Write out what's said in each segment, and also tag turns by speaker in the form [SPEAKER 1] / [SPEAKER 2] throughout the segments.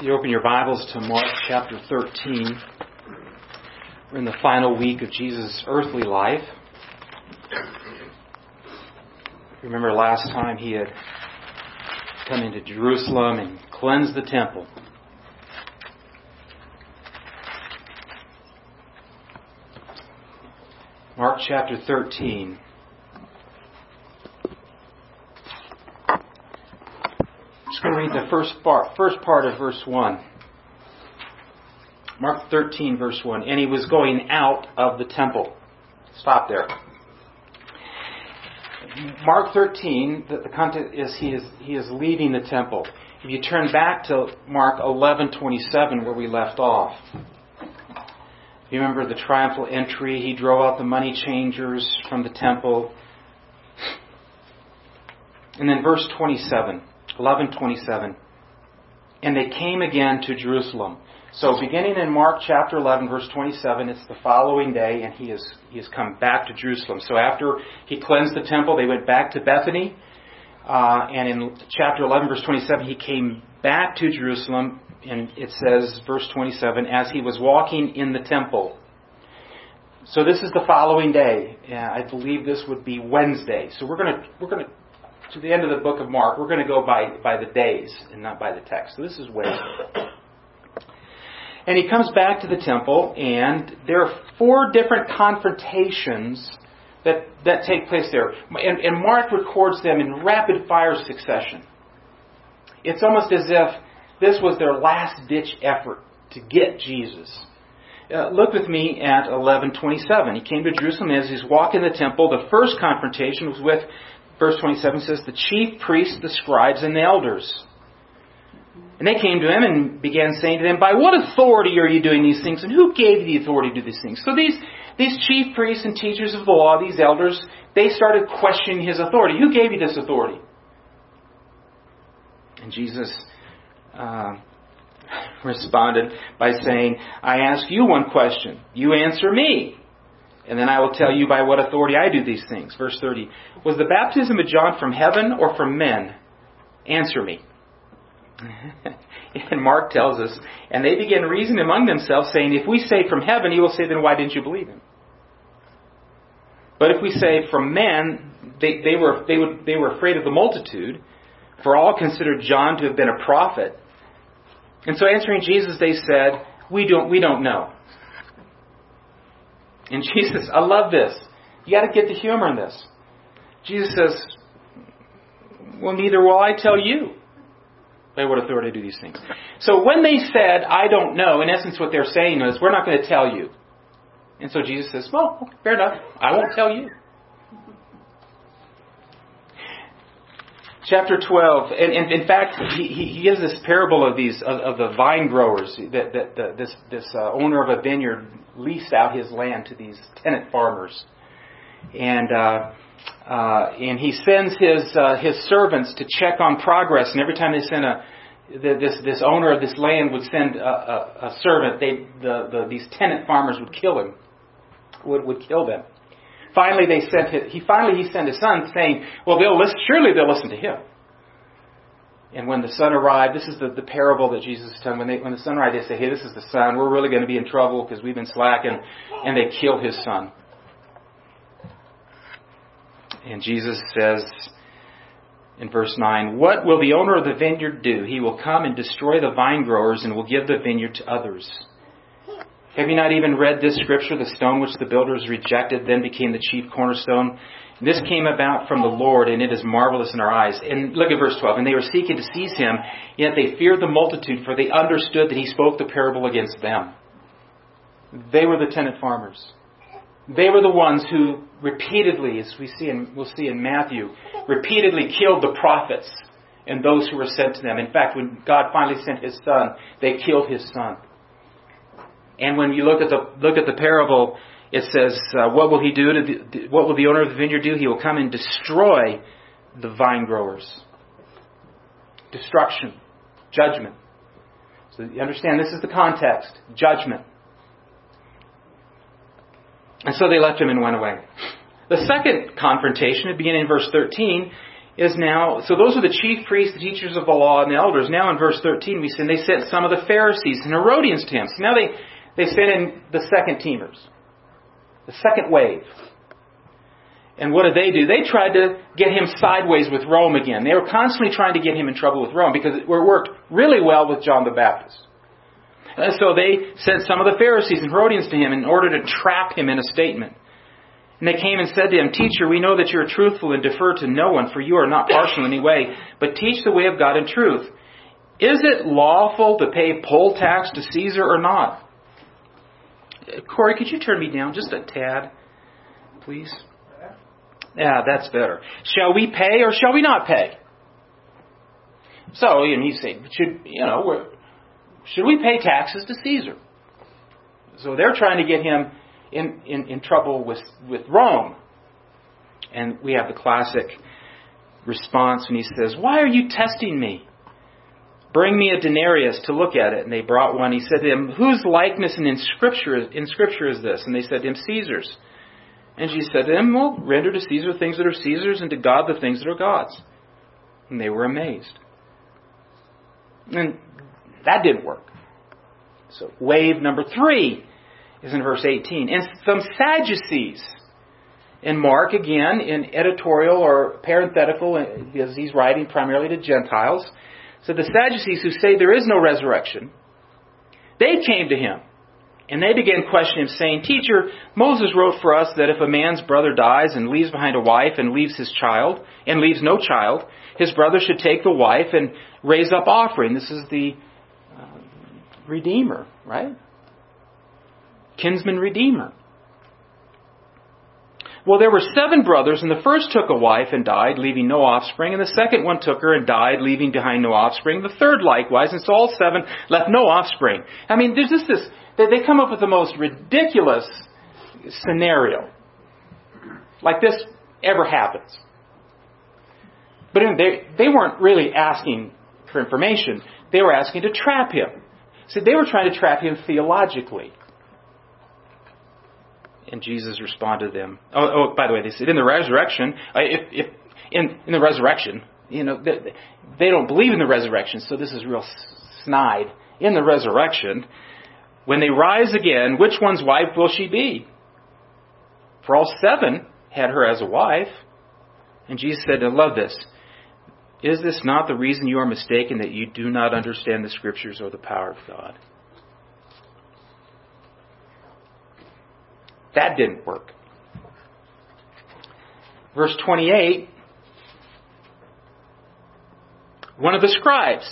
[SPEAKER 1] If you open your Bibles to Mark chapter 13, we're in the final week of Jesus' earthly life. Remember last time he had come into Jerusalem and cleansed the temple. Mark chapter 13. just going to read the first part, first part of verse 1. Mark 13, verse 1. And he was going out of the temple. Stop there. Mark 13, the, the content is he is he is leaving the temple. If you turn back to Mark 11:27 where we left off. You remember the triumphal entry, he drove out the money changers from the temple. And then verse 27. 11:27. And they came again to Jerusalem. So beginning in Mark chapter 11 verse 27, it's the following day and he has he has come back to Jerusalem. So after he cleansed the temple, they went back to Bethany. Uh, and in chapter 11 verse 27, he came back to Jerusalem and it says verse 27 as he was walking in the temple. So this is the following day. I believe this would be Wednesday. So we're going to we're going to to the end of the book of Mark, we're going to go by, by the days and not by the text. So this is Wednesday. And he comes back to the temple, and there are four different confrontations that, that take place there. And, and Mark records them in rapid fire succession. It's almost as if this was their last ditch effort to get Jesus. Uh, look with me at 11:27. He came to Jerusalem as he's walking the temple. The first confrontation was with verse 27 says, the chief priests, the scribes, and the elders. And they came to him and began saying to them, By what authority are you doing these things? And who gave you the authority to do these things? So these, these chief priests and teachers of the law, these elders, they started questioning his authority. Who gave you this authority? And Jesus uh, responded by saying, I ask you one question. You answer me and then I will tell you by what authority I do these things. Verse 30. Was the baptism of John from heaven or from men? Answer me. and Mark tells us, and they began reasoning among themselves, saying, If we say from heaven, he will say, Then why didn't you believe him? But if we say from men, they, they, were, they, would, they were afraid of the multitude, for all considered John to have been a prophet. And so answering Jesus, they said, We don't, we don't know. And Jesus, I love this. You got to get the humor in this. Jesus says, Well, neither will I tell you by what authority do these things. So when they said, I don't know, in essence what they're saying is, We're not going to tell you. And so Jesus says, Well, fair enough. I won't tell you. Chapter 12, and, and in fact, he, he gives this parable of these of, of the vine growers that, that, that this this uh, owner of a vineyard leased out his land to these tenant farmers, and uh, uh, and he sends his uh, his servants to check on progress, and every time they send a this this owner of this land would send a, a, a servant, they the, the these tenant farmers would kill him, would would kill them. Finally, they sent his, he finally he sent his son, saying, "Well, they'll listen. Surely they'll listen to him." And when the son arrived, this is the, the parable that Jesus is telling. When, they, when the son arrived, they say, "Hey, this is the son. We're really going to be in trouble because we've been slacking," and they kill his son. And Jesus says in verse 9, What will the owner of the vineyard do? He will come and destroy the vine growers and will give the vineyard to others. Have you not even read this scripture? The stone which the builders rejected then became the chief cornerstone. This came about from the Lord, and it is marvelous in our eyes. And look at verse 12. And they were seeking to seize him, yet they feared the multitude, for they understood that he spoke the parable against them. They were the tenant farmers. They were the ones who repeatedly, as we see in, we'll see in Matthew, repeatedly killed the prophets and those who were sent to them. In fact, when God finally sent his son, they killed his son. And when you look at the look at the parable, it says, uh, "What will he do? To the, what will the owner of the vineyard do? He will come and destroy the vine growers." Destruction, judgment. So you understand this is the context: judgment. And so they left him and went away. The second confrontation, beginning in verse 13, is now, so those are the chief priests, the teachers of the law, and the elders. Now in verse 13 we see they sent some of the Pharisees and Herodians to him. So now they, they sent in the second teamers, the second wave. And what did they do? They tried to get him sideways with Rome again. They were constantly trying to get him in trouble with Rome because it worked really well with John the Baptist. And so they sent some of the Pharisees and Herodians to him in order to trap him in a statement. And they came and said to him, Teacher, we know that you are truthful and defer to no one, for you are not partial in any way, but teach the way of God in truth. Is it lawful to pay poll tax to Caesar or not? Corey, could you turn me down just a tad, please? Yeah, that's better. Shall we pay or shall we not pay? So, and he's saying, should you know, should we pay taxes to Caesar? So they're trying to get him in, in, in trouble with, with Rome. And we have the classic response when he says, Why are you testing me? Bring me a denarius to look at it. And they brought one. He said to them, Whose likeness in scripture, in scripture is this? And they said to him, Caesar's. And she said to them, Well, render to Caesar things that are Caesar's, and to God the things that are God's. And they were amazed. And that didn't work. So, wave number three is in verse 18. And some Sadducees. In Mark, again, in editorial or parenthetical, uh, because he's writing primarily to Gentiles, so the Sadducees who say there is no resurrection, they came to him. And they began questioning him, saying, Teacher, Moses wrote for us that if a man's brother dies and leaves behind a wife and leaves his child, and leaves no child, his brother should take the wife and raise up offering. This is the uh, Redeemer, right? kinsman redeemer. Well, there were seven brothers, and the first took a wife and died, leaving no offspring, and the second one took her and died, leaving behind no offspring. The third likewise, and so all seven left no offspring. I mean, there's just this, they come up with the most ridiculous scenario. Like this ever happens. But they, they weren't really asking for information. They were asking to trap him. So they were trying to trap him theologically. And Jesus responded to them. Oh, oh by the way, they said in the resurrection, if, if in, in the resurrection, you know, they, they don't believe in the resurrection, so this is real snide. In the resurrection, when they rise again, which one's wife will she be? For all seven had her as a wife. And Jesus said, I love this. Is this not the reason you are mistaken that you do not understand the scriptures or the power of God? That didn't work. Verse 28 One of the scribes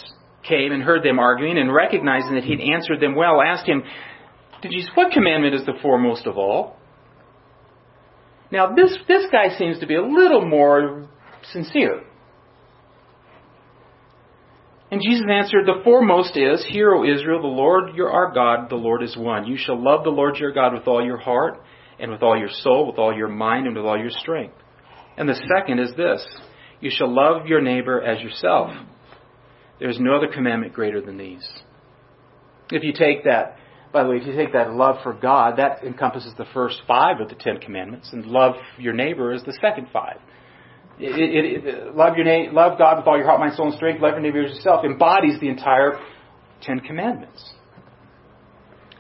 [SPEAKER 1] came and heard them arguing, and recognizing that he'd answered them well, asked him, you, What commandment is the foremost of all? Now, this, this guy seems to be a little more sincere. And Jesus answered, The foremost is, Hear, O Israel, the Lord your our God, the Lord is one. You shall love the Lord your God with all your heart, and with all your soul, with all your mind, and with all your strength. And the second is this You shall love your neighbor as yourself. There is no other commandment greater than these. If you take that, by the way, if you take that love for God, that encompasses the first five of the Ten Commandments, and love your neighbor is the second five. It, it, it, love your na- love God with all your heart, mind, soul, and strength. Love your neighbor as yourself embodies the entire Ten Commandments.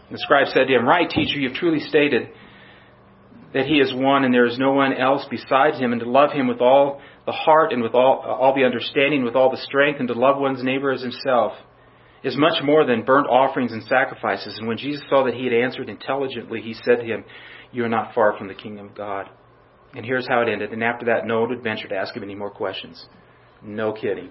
[SPEAKER 1] And the scribe said to him, "Right, teacher, you've truly stated that he is one and there is no one else besides him, and to love him with all the heart and with all, all the understanding, with all the strength, and to love one's neighbor as himself." Is much more than burnt offerings and sacrifices. And when Jesus saw that he had answered intelligently, he said to him, You are not far from the kingdom of God. And here's how it ended. And after that, no one would venture to ask him any more questions. No kidding.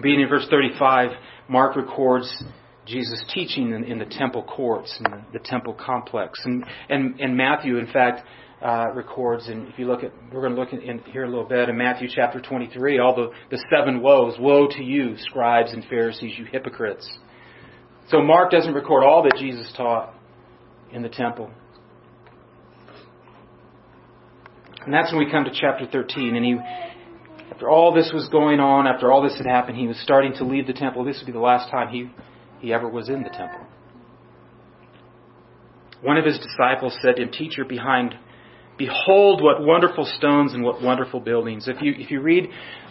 [SPEAKER 1] Being in verse 35, Mark records Jesus teaching in, in the temple courts and the, the, temple complex. And, and, and Matthew, in fact, uh, records, and if you look at, we're going to look in, in here a little bit, in Matthew chapter 23, all the, the seven woes. Woe to you, scribes and Pharisees, you hypocrites. So Mark doesn't record all that Jesus taught in the temple. And that's when we come to chapter 13. And he, after all this was going on, after all this had happened, he was starting to leave the temple. This would be the last time he, he ever was in the temple. One of his disciples said to him, Teacher, behind, Behold, what wonderful stones and what wonderful buildings. If you, if you read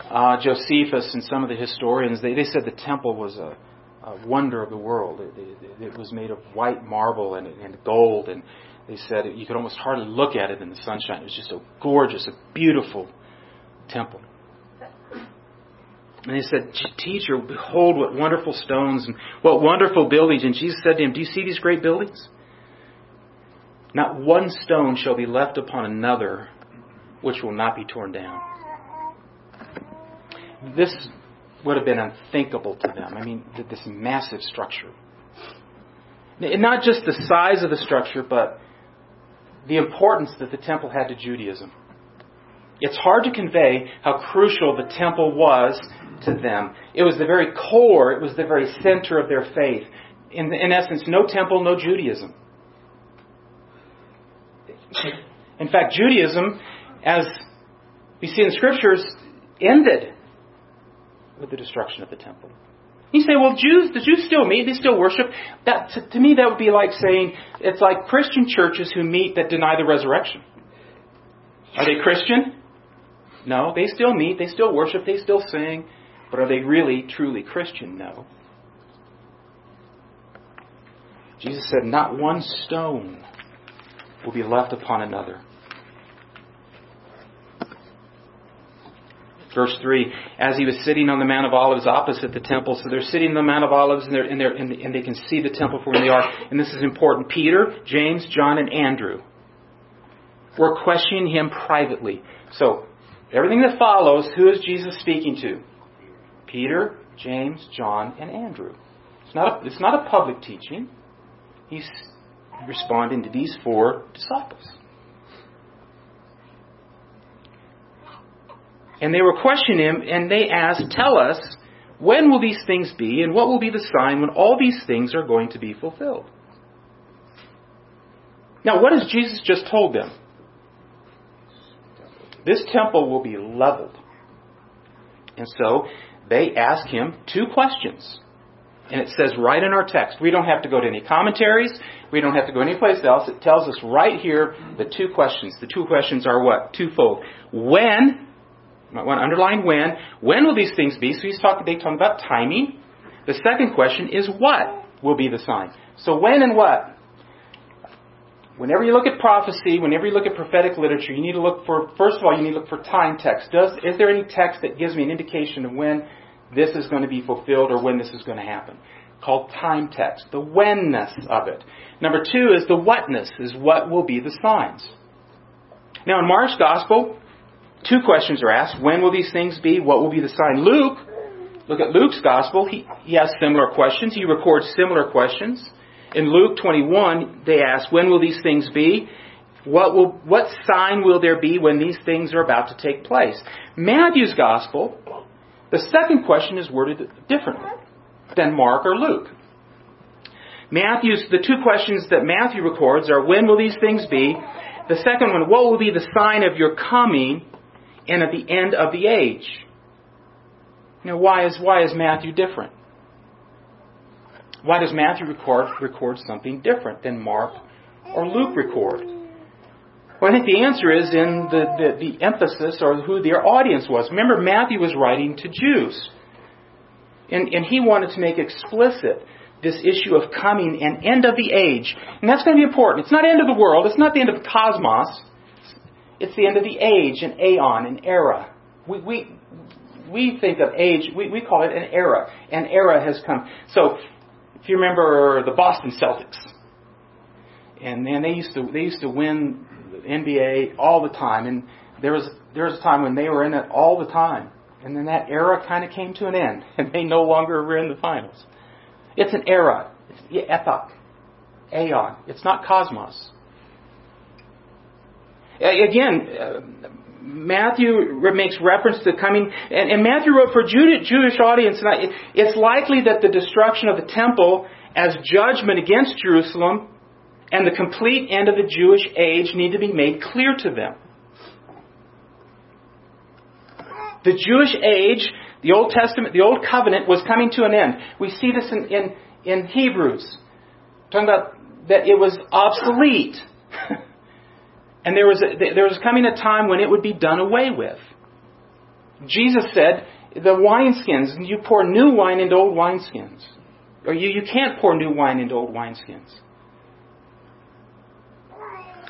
[SPEAKER 1] uh, Josephus and some of the historians, they, they said the temple was a, a wonder of the world. It, it, it, was made of white marble and, and gold, and they said you could almost hardly look at it in the sunshine. It was just a gorgeous, a beautiful temple. And he said, Teacher, behold what wonderful stones and what wonderful buildings. And Jesus said to him, Do you see these great buildings? Not one stone shall be left upon another which will not be torn down. This would have been unthinkable to them. I mean, this massive structure. And not just the size of the structure, but the importance that the temple had to Judaism. It's hard to convey how crucial the temple was to them. It was the very core, it was the very center of their faith. In, in essence, no temple, no Judaism. In fact, Judaism, as we see in the scriptures, ended with the destruction of the temple. You say, well, Jews, the Jews still meet, they still worship. That, to, to me, that would be like saying, it's like Christian churches who meet that deny the resurrection. Are they Christian? No, they still meet, they still worship, they still sing, but are they really, truly Christian? No. Jesus said, Not one stone will be left upon another. Verse 3, as he was sitting on the Mount of Olives opposite the temple, so they're sitting on the Mount of Olives and, they're, and, they're, and they can see the temple from where they are. And this is important. Peter, James, John, and Andrew were questioning him privately. So, everything that follows, who is Jesus speaking to? Peter, James, John, and Andrew. It's not a, it's not a public teaching. He's responding to these four disciples. And they were questioning him, and they asked, Tell us, when will these things be, and what will be the sign when all these things are going to be fulfilled? Now, what has Jesus just told them? This temple will be leveled. And so they ask him two questions. And it says right in our text. We don't have to go to any commentaries. We don't have to go anyplace else. It tells us right here the two questions. The two questions are what? Twofold. When, I want to underline when, when will these things be? So he's talking, they talking about timing. The second question is what will be the sign? So when and what? Whenever you look at prophecy, whenever you look at prophetic literature, you need to look for, first of all, you need to look for time text. Does, is there any text that gives me an indication of when this is going to be fulfilled or when this is going to happen? Called time text. The whenness of it. Number two is the whatness, is what will be the signs. Now in Mark's Gospel, two questions are asked. When will these things be? What will be the sign? Luke, look at Luke's Gospel. He, he has similar questions. He records similar questions. In Luke 21, they ask, when will these things be? What, will, what sign will there be when these things are about to take place? Matthew's Gospel, the second question is worded differently than Mark or Luke. Matthew's, the two questions that Matthew records are, when will these things be? The second one, what will be the sign of your coming and at the end of the age? Now, why is, why is Matthew different? Why does Matthew record, record something different than Mark or Luke record? Well, I think the answer is in the, the, the emphasis or who their audience was. Remember, Matthew was writing to Jews. And, and he wanted to make explicit this issue of coming and end of the age. And that's going to be important. It's not end of the world. It's not the end of the cosmos. It's the end of the age, an aeon, an era. We, we, we think of age, we, we call it an era. An era has come. So if you remember the Boston Celtics, and man, they used to they used to win the NBA all the time, and there was there was a time when they were in it all the time, and then that era kind of came to an end, and they no longer were in the finals. It's an era. It's epoch, aeon. It's not cosmos. Again, uh, Matthew makes reference to coming, and, and Matthew wrote for Jewish audience, and it's likely that the destruction of the temple as judgment against Jerusalem and the complete end of the Jewish age need to be made clear to them. The Jewish age, the Old Testament, the Old Covenant was coming to an end. We see this in, in, in Hebrews, talking about that it was obsolete. And there was, a, there was coming a time when it would be done away with. Jesus said, the wineskins, you pour new wine into old wineskins. Or you, you can't pour new wine into old wineskins.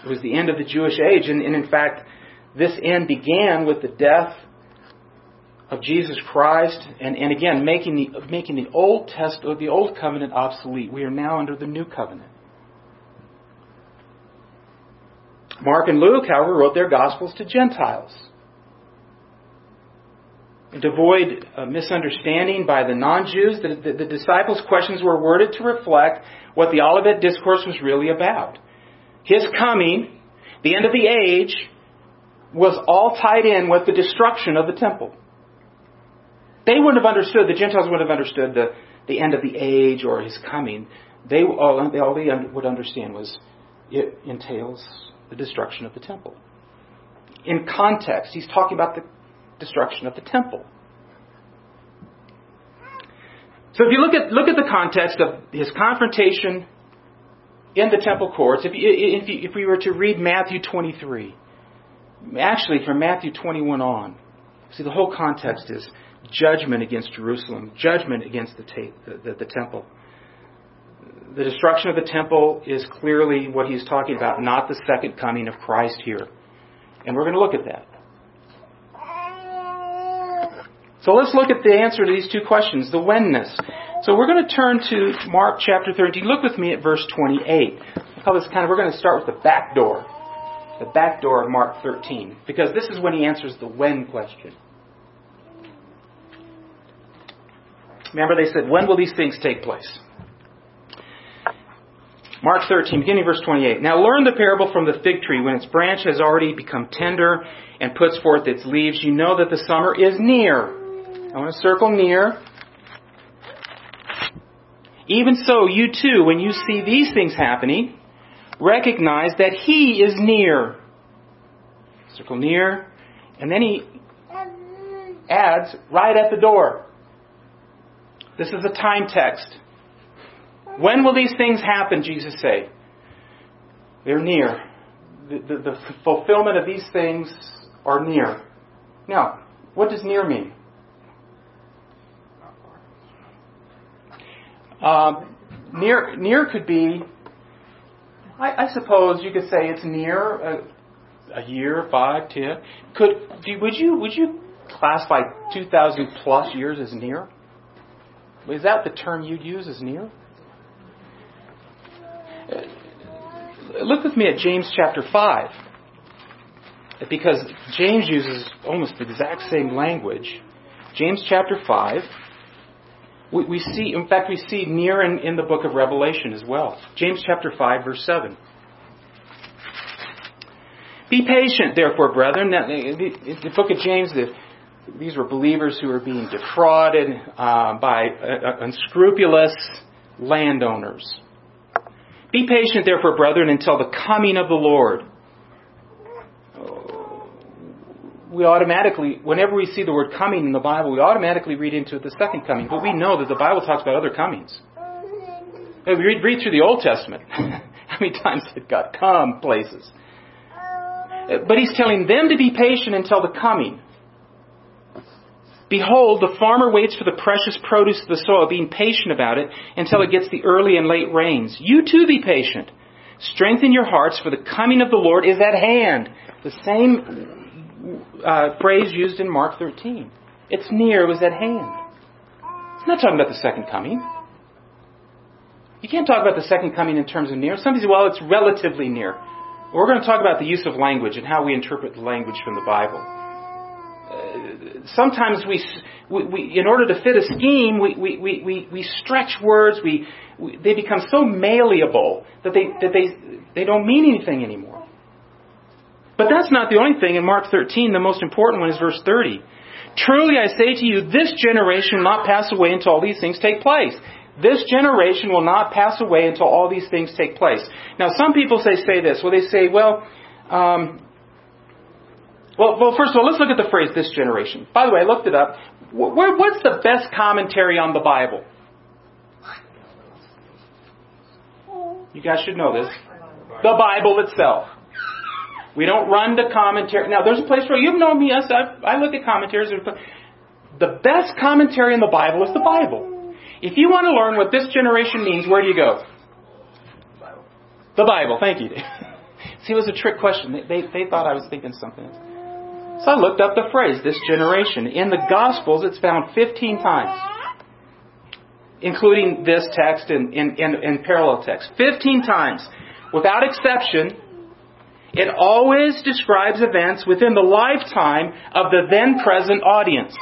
[SPEAKER 1] It was the end of the Jewish age, and, and in fact, this end began with the death of Jesus Christ, and, and again, making the, making the Old Test or the Old Covenant obsolete. We are now under the New Covenant. Mark and Luke, however, wrote their Gospels to Gentiles. To avoid misunderstanding by the non Jews, the, the, the disciples' questions were worded to reflect what the Olivet Discourse was really about. His coming, the end of the age, was all tied in with the destruction of the temple. They wouldn't have understood, the Gentiles wouldn't have understood the, the end of the age or his coming. They all, all they would understand was it entails the destruction of the temple. In context, he's talking about the destruction of the temple. So if you look at look at the context of his confrontation in the temple courts, if, if, if we were to read Matthew 23, actually from Matthew 21 on, see the whole context is judgment against Jerusalem, judgment against the, ta- the, the, the temple. The destruction of the temple is clearly what he's talking about, not the second coming of Christ here. And we're going to look at that. So let's look at the answer to these two questions, the whenness. So we're going to turn to Mark chapter 13. Look with me at verse 28. How this kind of, we're going to start with the back door. The back door of Mark 13. Because this is when he answers the when question. Remember they said, when will these things take place? Mark 13, beginning verse 28. Now learn the parable from the fig tree. When its branch has already become tender and puts forth its leaves, you know that the summer is near. I want to circle near. Even so, you too, when you see these things happening, recognize that He is near. Circle near. And then He adds, right at the door. This is a time text. When will these things happen, Jesus say? They're near. The, the, the fulfillment of these things are near. Now, what does near mean? Um, near, near could be, I, I, suppose you could say it's near a, a year, five, ten. Could do, would you would you classify two thousand plus years as near? Is that the term you'd use as near? Look with me at James chapter 5. Because James uses almost the exact same language. James chapter 5. We, we see, in fact, we see near in, in the book of Revelation as well. James chapter 5, verse 7. Be patient, therefore, brethren. The, the book of James, the, these were believers who were being defrauded uh, by uh, unscrupulous landowners. Be patient, therefore, brethren, until the coming of the Lord. We automatically, whenever we see the word coming in the Bible, we automatically read into it the second coming. But we know that the Bible talks about other comings. We read, read through the Old Testament. How many times did God come places? But He's telling them to be patient until the coming. Behold, the farmer waits for the precious produce of the soil, being patient about it until it gets the early and late rains. You too be patient. Strengthen your hearts, for the coming of the Lord is at hand. The same uh, phrase used in Mark 13. It's near, it was at hand. I'm not talking about the second coming. You can't talk about the second coming in terms of near. Some people say, well, it's relatively near. We're going to talk about the use of language and how we interpret the language from the Bible sometimes we, we, we, in order to fit a scheme, we, we, we, we stretch words, we, we, they become so malleable that they, that they, they don't mean anything anymore. But that's not the only thing. In Mark 13, the most important one is verse 30. Truly I say to you, this generation will not pass away until all these things take place. This generation will not pass away until all these things take place. Now, some people say say this. Well, they say, well, um, well, well, first of all, let's look at the phrase "this generation." By the way, I looked it up. What's the best commentary on the Bible? You guys should know this. The Bible itself. We don't run to commentary. Now, there's a place where you've known me. Yes, I, I look at commentaries. The best commentary in the Bible is the Bible. If you want to learn what this generation means, where do you go? The Bible. Thank you. See, it was a trick question. They, they, they thought I was thinking something else. So I looked up the phrase, this generation. In the Gospels, it's found 15 times, including this text and, and, and, and parallel text. 15 times. Without exception, it always describes events within the lifetime of the then present audience.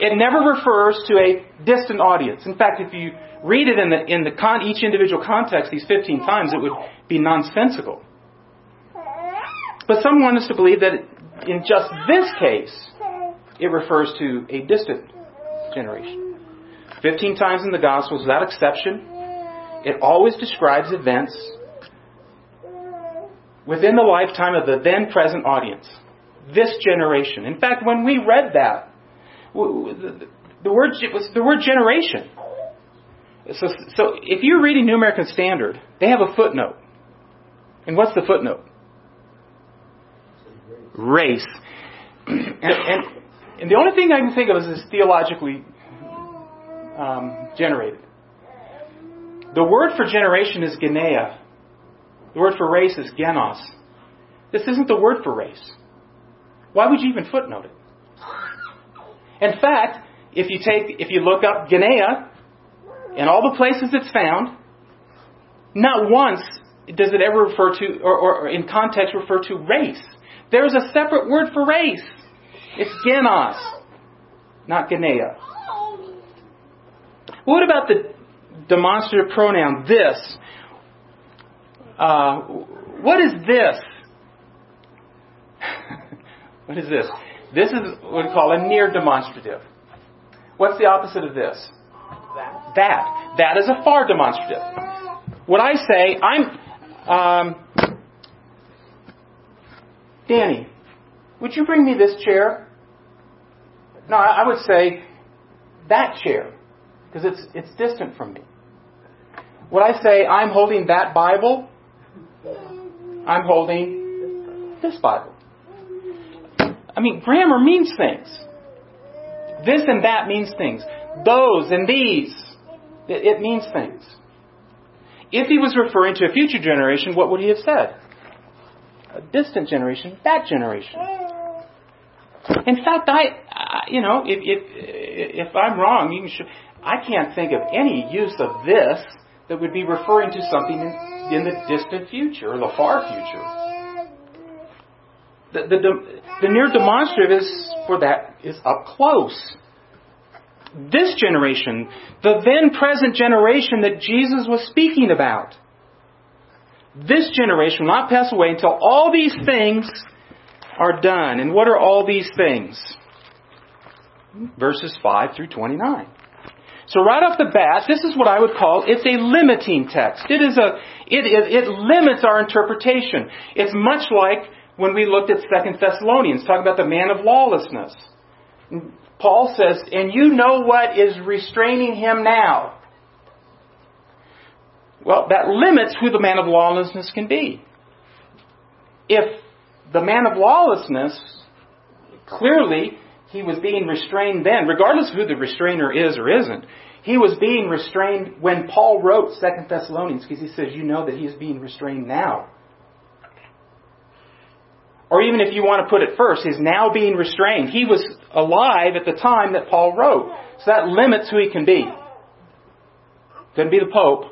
[SPEAKER 1] It never refers to a distant audience. In fact, if you read it in the in the con, each individual context these 15 times, it would be nonsensical. But some want us to believe that in just this case, it refers to a distant generation. 15 times in the Gospels, without exception, it always describes events within the lifetime of the then present audience. This generation. In fact, when we read that, the word was the word generation. So, so if you're reading New American Standard, they have a footnote. And what's the footnote? Race. And, and, and the only thing I can think of is, is theologically um, generated. The word for generation is genea. The word for race is genos. This isn't the word for race. Why would you even footnote it? In fact, if you take, if you look up Genea, in all the places it's found, not once does it ever refer to, or, or, in context, refer to race. There's a separate word for race. It's genos, not Genea. What about the demonstrative pronoun this? Uh, what is this? what is this? This is what we call a near demonstrative. What's the opposite of this?
[SPEAKER 2] That.
[SPEAKER 1] That. That is a far demonstrative. What I say, I'm, um, Danny, would you bring me this chair? No, I would say that chair, because it's, it's distant from me. When I say I'm holding that Bible, I'm holding this Bible. I mean, grammar means things. This and that means things. Those and these. It, means things. If he was referring to a future generation, what would he have said? A distant generation, that generation. In fact, I, you know, if, if, if I'm wrong, you can show, I can't think of any use of this that would be referring to something in, in the distant future or the far future. The, the, the near demonstrative is for that is up close. This generation, the then present generation that Jesus was speaking about. This generation will not pass away until all these things are done. And what are all these things? Verses 5 through 29. So right off the bat, this is what I would call, it's a limiting text. It is a, it, it, it limits our interpretation. It's much like when we looked at Second Thessalonians, talking about the man of lawlessness. Paul says, and you know what is restraining him now. Well, that limits who the man of lawlessness can be. If the man of lawlessness, clearly, he was being restrained then, regardless of who the restrainer is or isn't, he was being restrained when Paul wrote Second Thessalonians, because he says, you know that he is being restrained now or even if you want to put it first, is now being restrained. He was alive at the time that Paul wrote. So that limits who he can be. Couldn't be the Pope.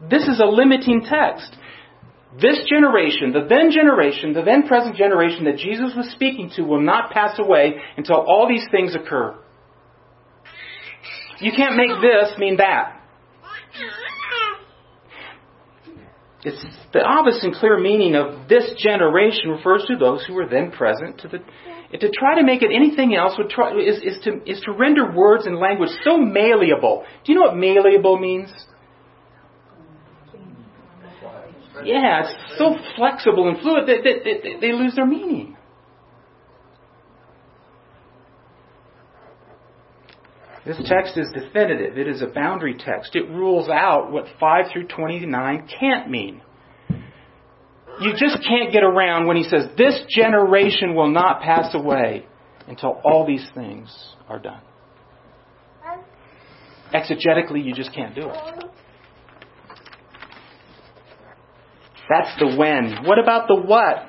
[SPEAKER 1] This is a limiting text. This generation, the then generation, the then present generation that Jesus was speaking to will not pass away until all these things occur. You can't make this mean that. It's the obvious and clear meaning of this generation refers to those who were then present. To, the, to try to make it anything else would try, is, is, to, is to render words and language so malleable. Do you know what malleable means? Yeah, it's so flexible and fluid that, that, that they lose their meaning. This text is definitive. It is a boundary text. It rules out what 5 through 29 can't mean. you just can't get around when he says, This generation will not pass away until all these things are done. Exegetically, you just can't do it. That's the when. What about the what?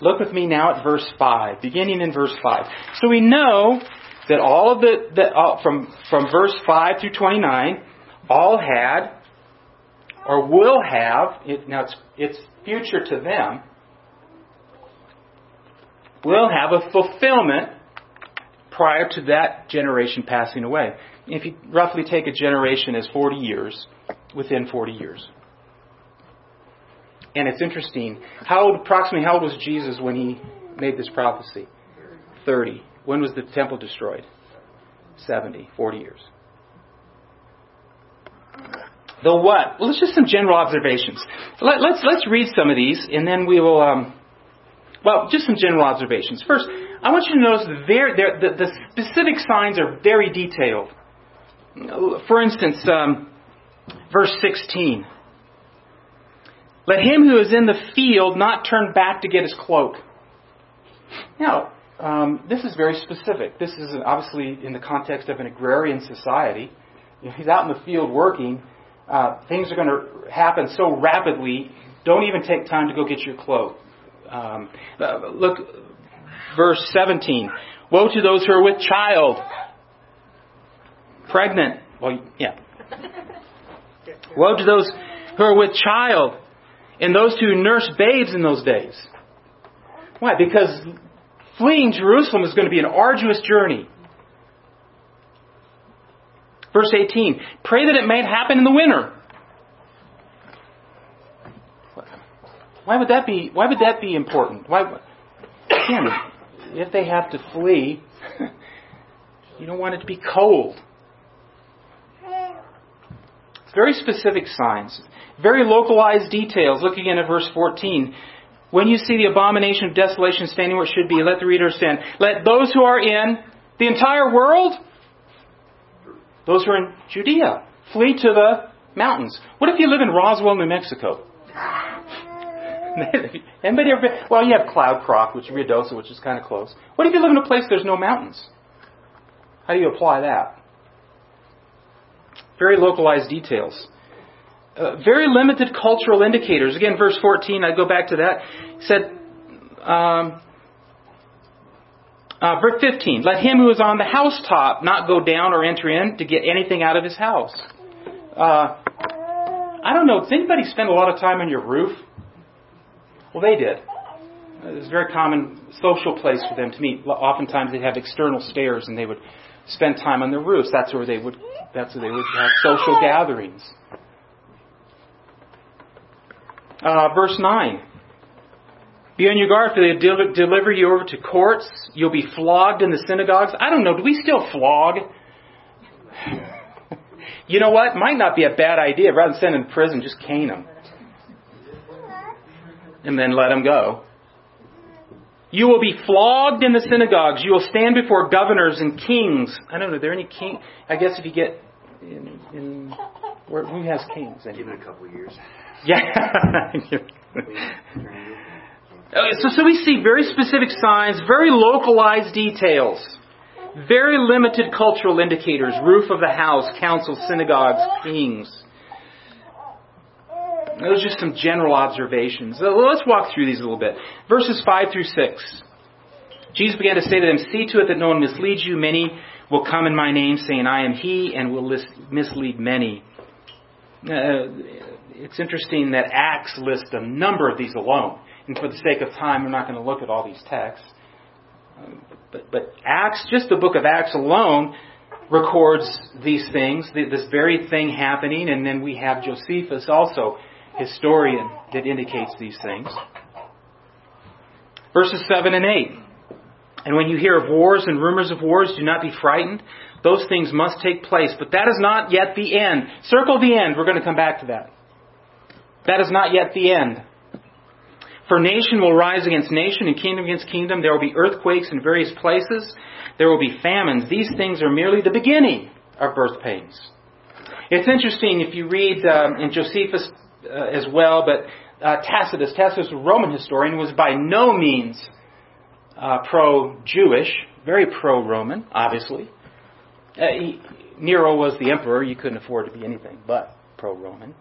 [SPEAKER 1] Look with me now at verse 5, beginning in verse 5. So we know that all of the, the uh, from, from verse 5 through 29, all had or will have, it, now it's, it's future to them, will have a fulfillment prior to that generation passing away. If you roughly take a generation as 40 years, within 40 years. And it's interesting. How old, approximately how old was Jesus when he made this prophecy? 30. When was the temple destroyed? 70, 40 years. The what? Well, it's just some general observations. Let, us let's, let's read some of these, and then we will. Um, well, just some general observations. First, I want you to notice the, very, the, the specific signs are very detailed. For instance, um, verse 16. Let him who is in the field not turn back to get his cloak. Now, um, this is very specific. This is obviously in the context of an agrarian society. If he's out in the field working, uh, things are going to happen so rapidly. Don't even take time to go get your cloak. Um, uh, look, verse 17. Woe to those who are with child, pregnant. Well, yeah. Woe to those who are with child, and those who nurse babes in those days. Why? Because fleeing Jerusalem is going to be an arduous journey. Verse 18, pray that it may happen in the winter. Why would that be, why would that be important? Why, again, if they have to flee, you don't want it to be cold. Very specific signs. Very localized details. Look again at verse 14. When you see the abomination of desolation standing where it should be, let the reader stand. Let those who are in the entire world, those who are in Judea, flee to the mountains. What if you live in Roswell, New Mexico? Anybody ever been? Well, you have Cloudcroft, which is Ruidoso, which is kind of close. What if you live in a place there's no mountains? How do you apply that? Very localized details. Uh, very limited cultural indicators. Again, verse 14, I go back to that. He said, um, uh, verse 15, let him who is on the housetop not go down or enter in to get anything out of his house. Uh, I don't know, does anybody spend a lot of time on your roof? Well, they did. It was a very common social place for them to meet. Oftentimes they'd have external stairs and they would spend time on their roofs. That's where they would, that's where they would have social gatherings. Uh, verse 9. Be on your guard, for they del- deliver you over to courts. You'll be flogged in the synagogues. I don't know. Do we still flog? you know what? Might not be a bad idea. Rather than send them to prison, just cane them. And then let them go. You will be flogged in the synagogues. You will stand before governors and kings. I don't know. Are there any king? I guess if you get in, in where, who has kings?
[SPEAKER 2] Give it a couple of years.
[SPEAKER 1] Yeah. so, so we see very specific signs, very localized details, very limited cultural indicators roof of the house, council, synagogues, kings. Those are just some general observations. Let's walk through these a little bit. Verses 5 through 6. Jesus began to say to them, See to it that no one misleads you. Many will come in my name, saying, I am he, and will mislead many. Uh, it's interesting that Acts lists a number of these alone. And for the sake of time, we're not going to look at all these texts. But, but Acts, just the book of Acts alone, records these things, this very thing happening, and then we have Josephus also, historian, that indicates these things. Verses 7 and 8. And when you hear of wars and rumors of wars, do not be frightened. Those things must take place, but that is not yet the end. Circle the end. We're going to come back to that. That is not yet the end. For nation will rise against nation and kingdom against kingdom. There will be earthquakes in various places. There will be famines. These things are merely the beginning of birth pains. It's interesting if you read um, in Josephus uh, as well, but uh, Tacitus. Tacitus a Roman historian, was by no means uh, pro-Jewish, very pro-Roman, obviously. Uh, he, Nero was the emperor. You couldn't afford to be anything but pro-Roman.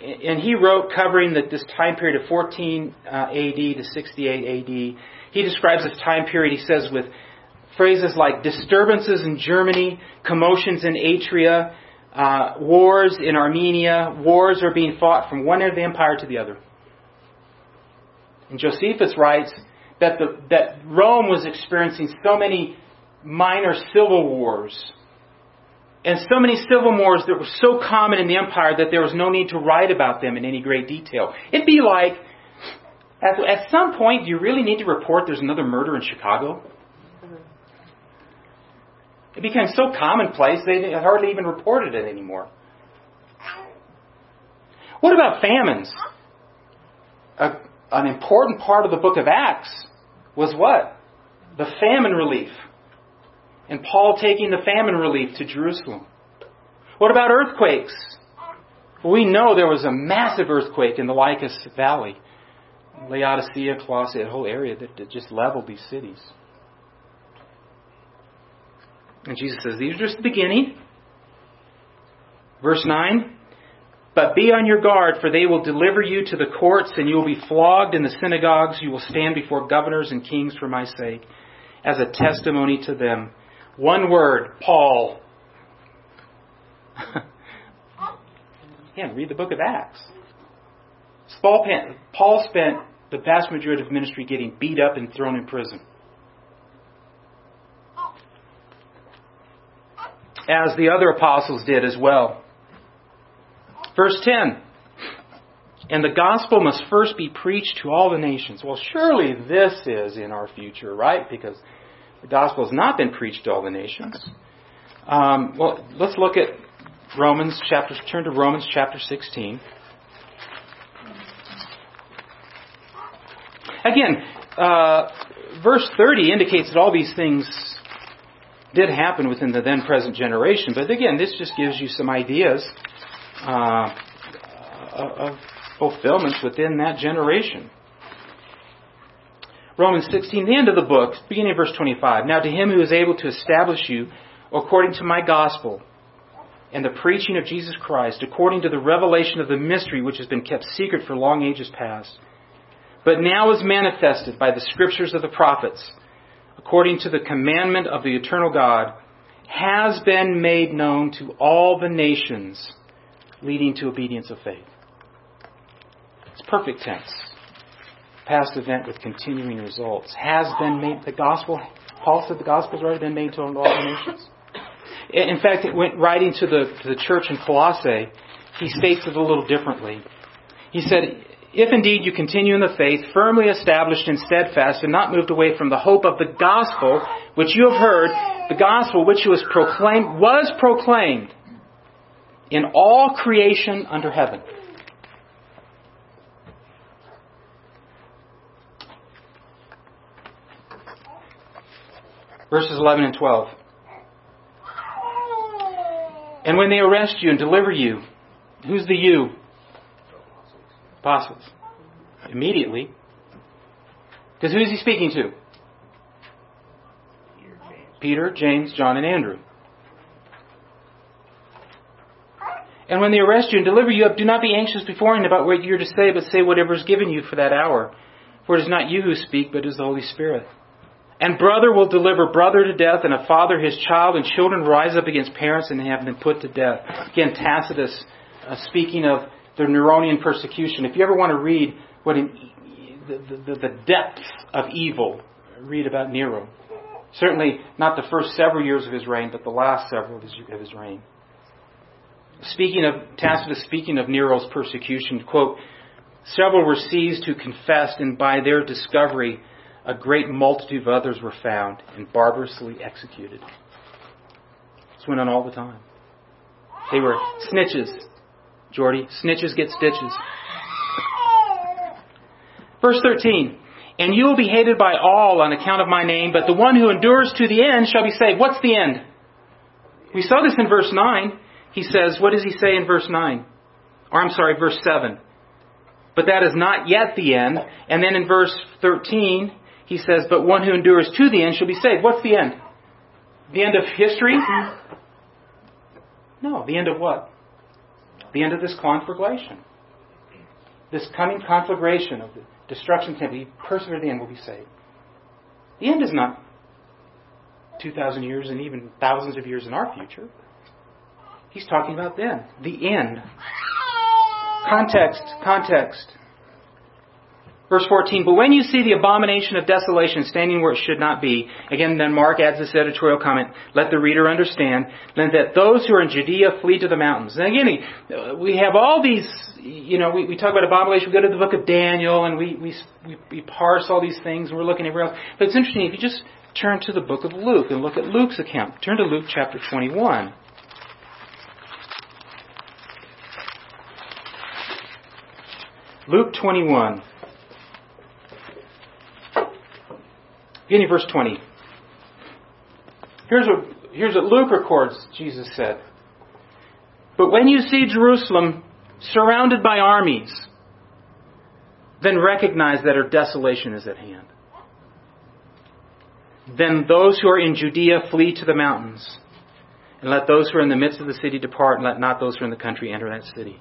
[SPEAKER 1] And he wrote covering the, this time period of 14 uh, AD to 68 AD. He describes this time period, he says, with phrases like disturbances in Germany, commotions in Africa, uh, wars in Armenia, wars are being fought from one end of the empire to the other. And Josephus writes that, the, that Rome was experiencing so many minor civil wars and so many civil wars that were so common in the empire that there was no need to write about them in any great detail. It'd be like, at, at some point, do you really need to report there's another murder in Chicago? It became so commonplace they hardly even reported it anymore. What about famines? A, an important part of the book of Acts was what? The famine relief. And Paul taking the famine relief to Jerusalem. What about earthquakes? we know there was a massive earthquake in the Lycus Valley. Laodicea, Colossae, that whole area that just leveled these cities. And Jesus says, These are just the beginning. Verse 9 But be on your guard, for they will deliver you to the courts, and you will be flogged in the synagogues. You will stand before governors and kings for my sake, as a testimony to them. One word, Paul. yeah, read the book of Acts. Paul spent the vast majority of ministry getting beat up and thrown in prison. As the other apostles did as well. Verse 10 And the gospel must first be preached to all the nations. Well, surely this is in our future, right? Because the gospel has not been preached to all the nations. Um, well, let's look at Romans chapter, turn to Romans chapter 16. Again, uh, verse 30 indicates that all these things did happen within the then present generation. But again, this just gives you some ideas uh, of fulfillments within that generation. Romans 16, the end of the book, beginning of verse 25. Now to him who is able to establish you according to my gospel and the preaching of Jesus Christ, according to the revelation of the mystery which has been kept secret for long ages past, but now is manifested by the scriptures of the prophets according to the commandment of the eternal God, has been made known to all the nations, leading to obedience of faith. It's perfect tense. Past event with continuing results. Has been made, the gospel, Paul said the gospel's already been made to all the nations. In fact, it went writing to the, to the church in Colossae, he states it a little differently. He said, if indeed you continue in the faith, firmly established and steadfast, and not moved away from the hope of the gospel which you have heard, the gospel which was proclaimed, was proclaimed in all creation under heaven. Verses 11 and 12. And when they arrest you and deliver you, who's the you? Apostles. Immediately. Because who is he speaking to? Peter, James, John, and Andrew. And when they arrest you and deliver you up, do not be anxious beforehand about what you're to say, but say whatever is given you for that hour. For it is not you who speak, but it is the Holy Spirit. And brother will deliver brother to death, and a father his child, and children rise up against parents and have them put to death. Again, Tacitus, uh, speaking of the Neronian persecution. If you ever want to read what in, the, the, the depth of evil, read about Nero. Certainly not the first several years of his reign, but the last several of his, of his reign. Speaking of Tacitus, speaking of Nero's persecution, quote, several were seized who confessed, and by their discovery, a great multitude of others were found and barbarously executed. This went on all the time. They were snitches, Jordy. Snitches get stitches. Verse 13. And you will be hated by all on account of my name, but the one who endures to the end shall be saved. What's the end? We saw this in verse 9. He says, what does he say in verse 9? Or I'm sorry, verse 7. But that is not yet the end. And then in verse 13, he says, But one who endures to the end shall be saved. What's the end? The end of history? No, the end of what? The end of this conflagration. This coming conflagration of the destruction temple. He persevered to the end will be saved. The end is not 2,000 years and even thousands of years in our future. He's talking about then. The end. Context, context. Verse 14, but when you see the abomination of desolation standing where it should not be, again, then Mark adds this editorial comment, let the reader understand, then that those who are in Judea flee to the mountains. And again, we have all these, you know, we, we talk about abomination, we go to the book of Daniel, and we, we, we, we parse all these things, and we're looking everywhere else. But it's interesting, if you just turn to the book of Luke and look at Luke's account. Turn to Luke chapter 21. Luke 21. Beginning verse 20. Here's what, here's what Luke records Jesus said. But when you see Jerusalem surrounded by armies, then recognize that her desolation is at hand. Then those who are in Judea flee to the mountains, and let those who are in the midst of the city depart, and let not those who are in the country enter that city.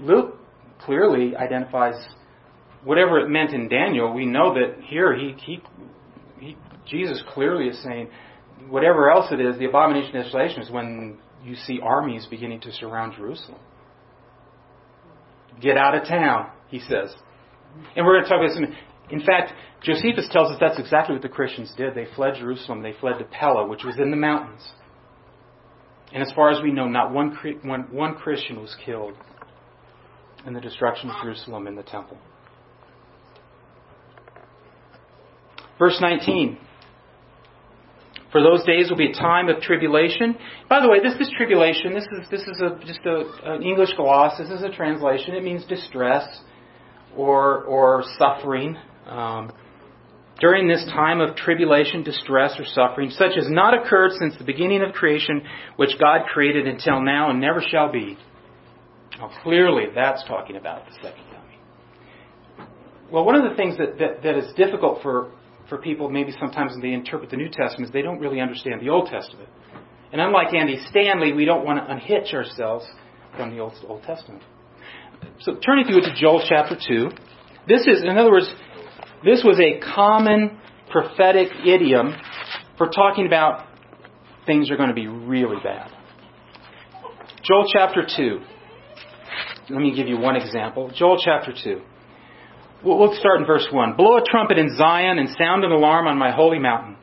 [SPEAKER 1] Luke clearly identifies whatever it meant in Daniel. We know that here he, he, he Jesus clearly is saying, whatever else it is, the abomination of desolation is when you see armies beginning to surround Jerusalem. Get out of town, he says. And we're going to talk about this. In fact, Josephus tells us that's exactly what the Christians did. They fled Jerusalem. They fled to Pella, which was in the mountains. And as far as we know, not one, one, one Christian was killed in the destruction of Jerusalem and the temple. Verse 19. For those days will be a time of tribulation. By the way, this is tribulation. This is this is a, just a, an English gloss. This is a translation. It means distress or or suffering. Um, during this time of tribulation, distress, or suffering, such as not occurred since the beginning of creation, which God created until now and never shall be. Now, clearly, that's talking about the second coming. Well, one of the things that, that, that is difficult for, for people, maybe sometimes when they interpret the New Testament, they don't really understand the Old Testament. And unlike Andy Stanley, we don't want to unhitch ourselves from the Old, Old Testament. So turn if you would to Joel chapter 2. This is, in other words, this was a common prophetic idiom for talking about things are going to be really bad. Joel chapter 2. Let me give you one example. Joel chapter 2. We'll start in verse 1. Blow a trumpet in Zion and sound an alarm on my holy mountain.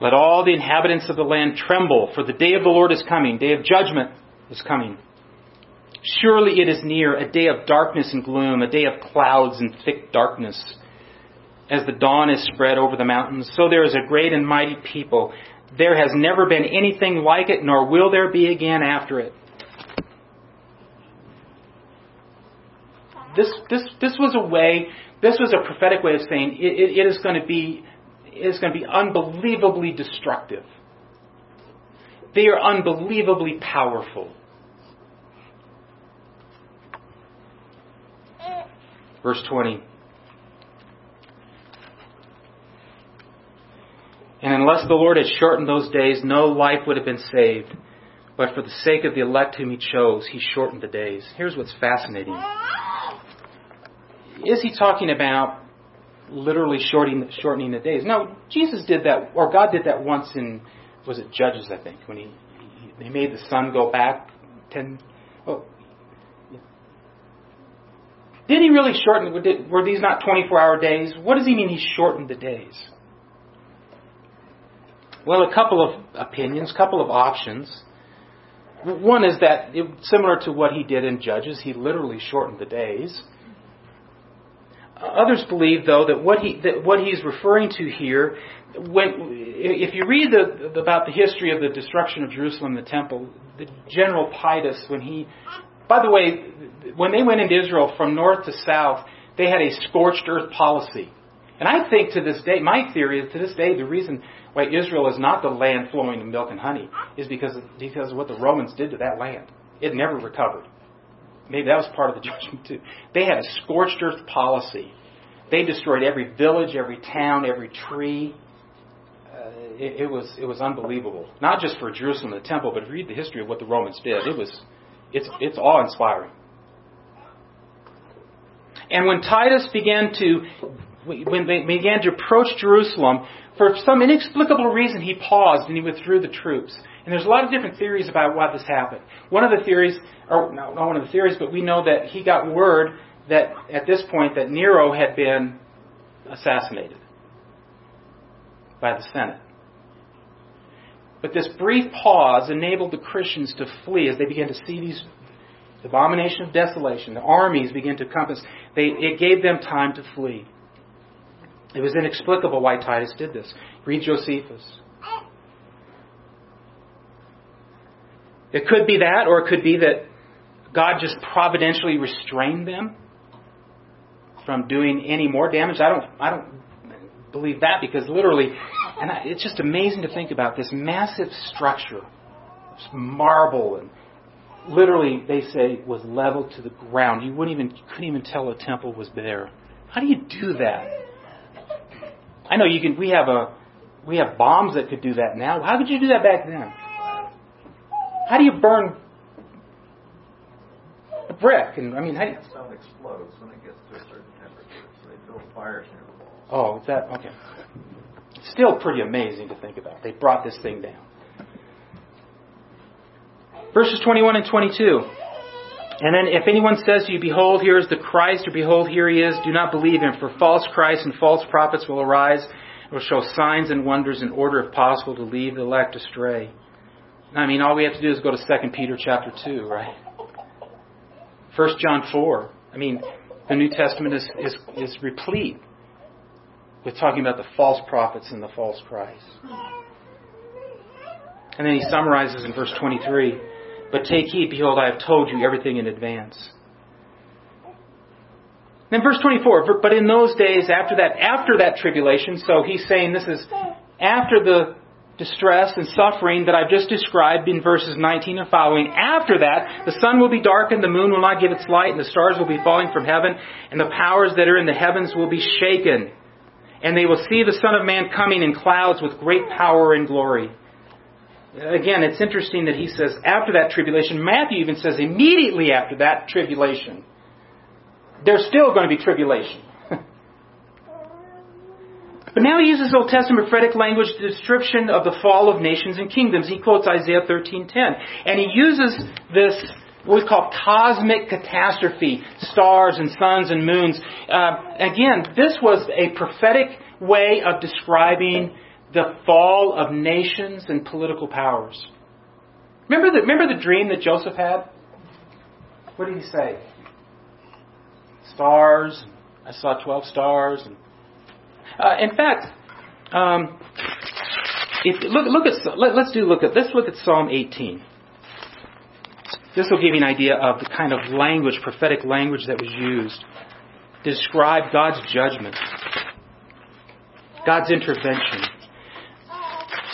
[SPEAKER 1] Let all the inhabitants of the land tremble, for the day of the Lord is coming. Day of judgment is coming. Surely it is near, a day of darkness and gloom, a day of clouds and thick darkness. As the dawn is spread over the mountains, so there is a great and mighty people. There has never been anything like it, nor will there be again after it. This, this, this was a way, this was a prophetic way of saying it, it, it is going to be, it is going to be unbelievably destructive. They are unbelievably powerful. Verse 20. And unless the Lord had shortened those days, no life would have been saved. But for the sake of the elect whom He chose, He shortened the days. Here's what's fascinating. Is He talking about literally shortening, shortening the days? No, Jesus did that, or God did that once in, was it Judges, I think, when He, he, made the sun go back 10, oh, did he really shorten? Were these not 24 hour days? What does he mean he shortened the days? Well, a couple of opinions, a couple of options. One is that, it, similar to what he did in Judges, he literally shortened the days. Others believe, though, that what he that what he's referring to here, when if you read the, about the history of the destruction of Jerusalem, the temple, the general Titus, when he, by the way, when they went into Israel from north to south, they had a scorched earth policy. And I think to this day, my theory is to this day, the reason why Israel is not the land flowing with milk and honey is because of, because of what the Romans did to that land. It never recovered. Maybe that was part of the judgment too. They had a scorched earth policy. They destroyed every village, every town, every tree. Uh, it, it, was it was unbelievable. Not just for Jerusalem and the temple, but if you read the history of what the Romans did. It was it's it's awe inspiring. And when Titus began to when they began to approach Jerusalem, for some inexplicable reason, he paused and he withdrew the troops. And there's a lot of different theories about why this happened. One of the theories, or no, not one of the theories, but we know that he got word that at this point that Nero had been assassinated by the Senate. But this brief pause enabled the Christians to flee as they began to see these the abomination of desolation. The armies began to compass. They, it gave them time to flee. It was inexplicable why Titus did this. Read Josephus. It could be that, or it could be that God just providentially restrained them from doing any more damage. I don't, I don't believe that because literally, and I, it's just amazing to think about this massive structure, this marble, and literally they say was leveled to the ground. You wouldn't even, you couldn't even tell a temple was there. How do you do that? I know you can. We have a, we have bombs that could do that now. How could you do that back then? How do you burn a brick? And I mean, how do you,
[SPEAKER 2] Stone explodes when it gets to a certain temperature, so they build fires near the walls.
[SPEAKER 1] Oh, is that okay? Still pretty amazing to think about. They brought this thing down. Verses 21 and 22. And then if anyone says to you, Behold, here is the Christ, or Behold, here he is, do not believe him, for false Christs and false prophets will arise and will show signs and wonders in order, if possible, to lead the elect astray. I mean, all we have to do is go to 2 Peter chapter 2, right? 1 John 4. I mean, the New Testament is, is, is replete with talking about the false prophets and the false Christ. And then he summarizes in verse 23 But take heed, behold, I have told you everything in advance. Then verse 24, but in those days after that, after that tribulation, so he's saying this is after the distress and suffering that I've just described in verses 19 and following. After that, the sun will be darkened, the moon will not give its light, and the stars will be falling from heaven, and the powers that are in the heavens will be shaken. And they will see the Son of Man coming in clouds with great power and glory. Again, it's interesting that he says after that tribulation. Matthew even says immediately after that tribulation. There's still going to be tribulation. But now he uses Old Testament prophetic language, the description of the fall of nations and kingdoms. He quotes Isaiah 13:10, and he uses this what we call cosmic catastrophe, stars and suns and moons. Uh, again, this was a prophetic way of describing the fall of nations and political powers. Remember the, remember the dream that Joseph had? What did he say? Stars. I saw 12 stars. And, uh, in fact, um, if, look, look at, let, let's do look at, let's look at Psalm 18. This will give you an idea of the kind of language, prophetic language that was used to describe God's judgment, God's intervention.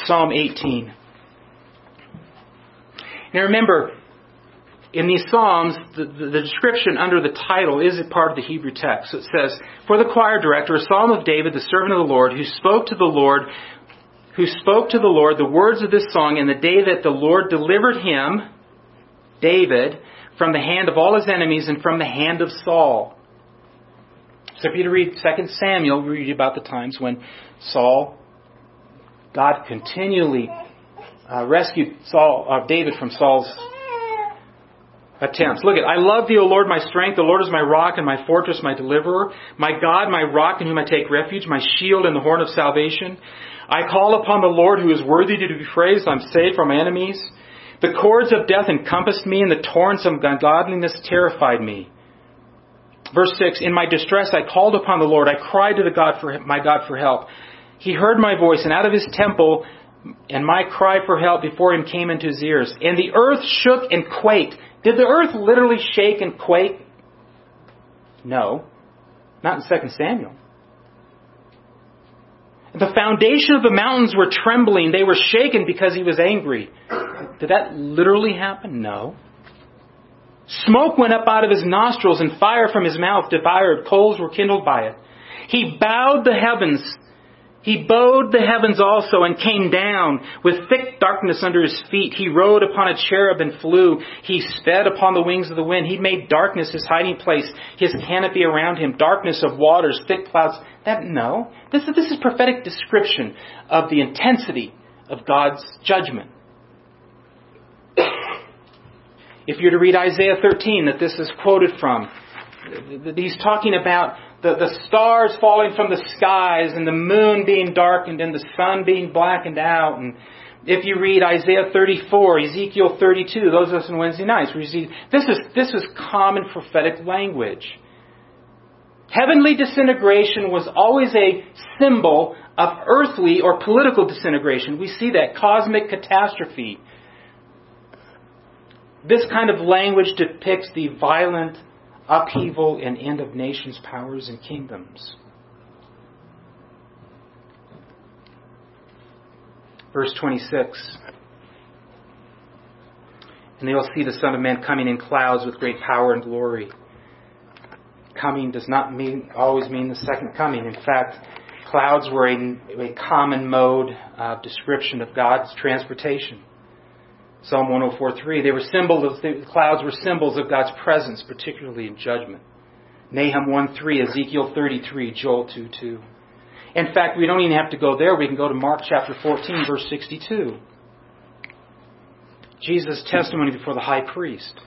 [SPEAKER 1] Psalm 18. Now remember, in these Psalms, the, the, the, description under the title is a part of the Hebrew text. So it says, For the choir director, a psalm of David, the servant of the Lord, who spoke to the Lord, who spoke to the Lord the words of this song in the day that the Lord delivered him, David, from the hand of all his enemies and from the hand of Saul. So if you read 2 Samuel, we read about the times when Saul, God continually uh, rescued Saul, uh, David from Saul's attempts. Look at, I love thee, O Lord, my strength. The Lord is my rock and my fortress, my deliverer. My God, my rock in whom I take refuge, my shield and the horn of salvation. I call upon the Lord who is worthy to be praised. I'm saved from my enemies. The cords of death encompassed me, and the torrents of ungodliness terrified me. Verse 6 In my distress I called upon the Lord. I cried to the God for my God for help. He heard my voice, and out of his temple, and my cry for help before him came into his ears. And the earth shook and quaked. Did the earth literally shake and quake? No. Not in 2 Samuel. The foundation of the mountains were trembling. They were shaken because he was angry. Did that literally happen? No. Smoke went up out of his nostrils and fire from his mouth devoured. Coals were kindled by it. He bowed the heavens. He bowed the heavens also and came down with thick darkness under his feet. He rode upon a cherub and flew. He sped upon the wings of the wind. He made darkness his hiding place, his canopy around him, darkness of waters, thick clouds. That no. This this is prophetic description of the intensity of God's judgment. If you're to read Isaiah 13 that this is quoted from, he's talking about the, the stars falling from the skies and the moon being darkened and the sun being blackened out. And if you read Isaiah 34, Ezekiel 32, those of us on Wednesday nights, we see this is, this is common prophetic language. Heavenly disintegration was always a symbol of earthly or political disintegration. We see that cosmic catastrophe. This kind of language depicts the violent upheaval and end of nations, powers, and kingdoms. Verse 26. And they will see the Son of Man coming in clouds with great power and glory. Coming does not mean, always mean the second coming. In fact, clouds were a, a common mode of description of God's transportation. Psalm 104.3, they were symbols, the clouds were symbols of God's presence, particularly in judgment. Nahum 1.3, Ezekiel 33, Joel 2.2. In fact, we don't even have to go there. We can go to Mark chapter 14, verse 62. Jesus' testimony before the high priest.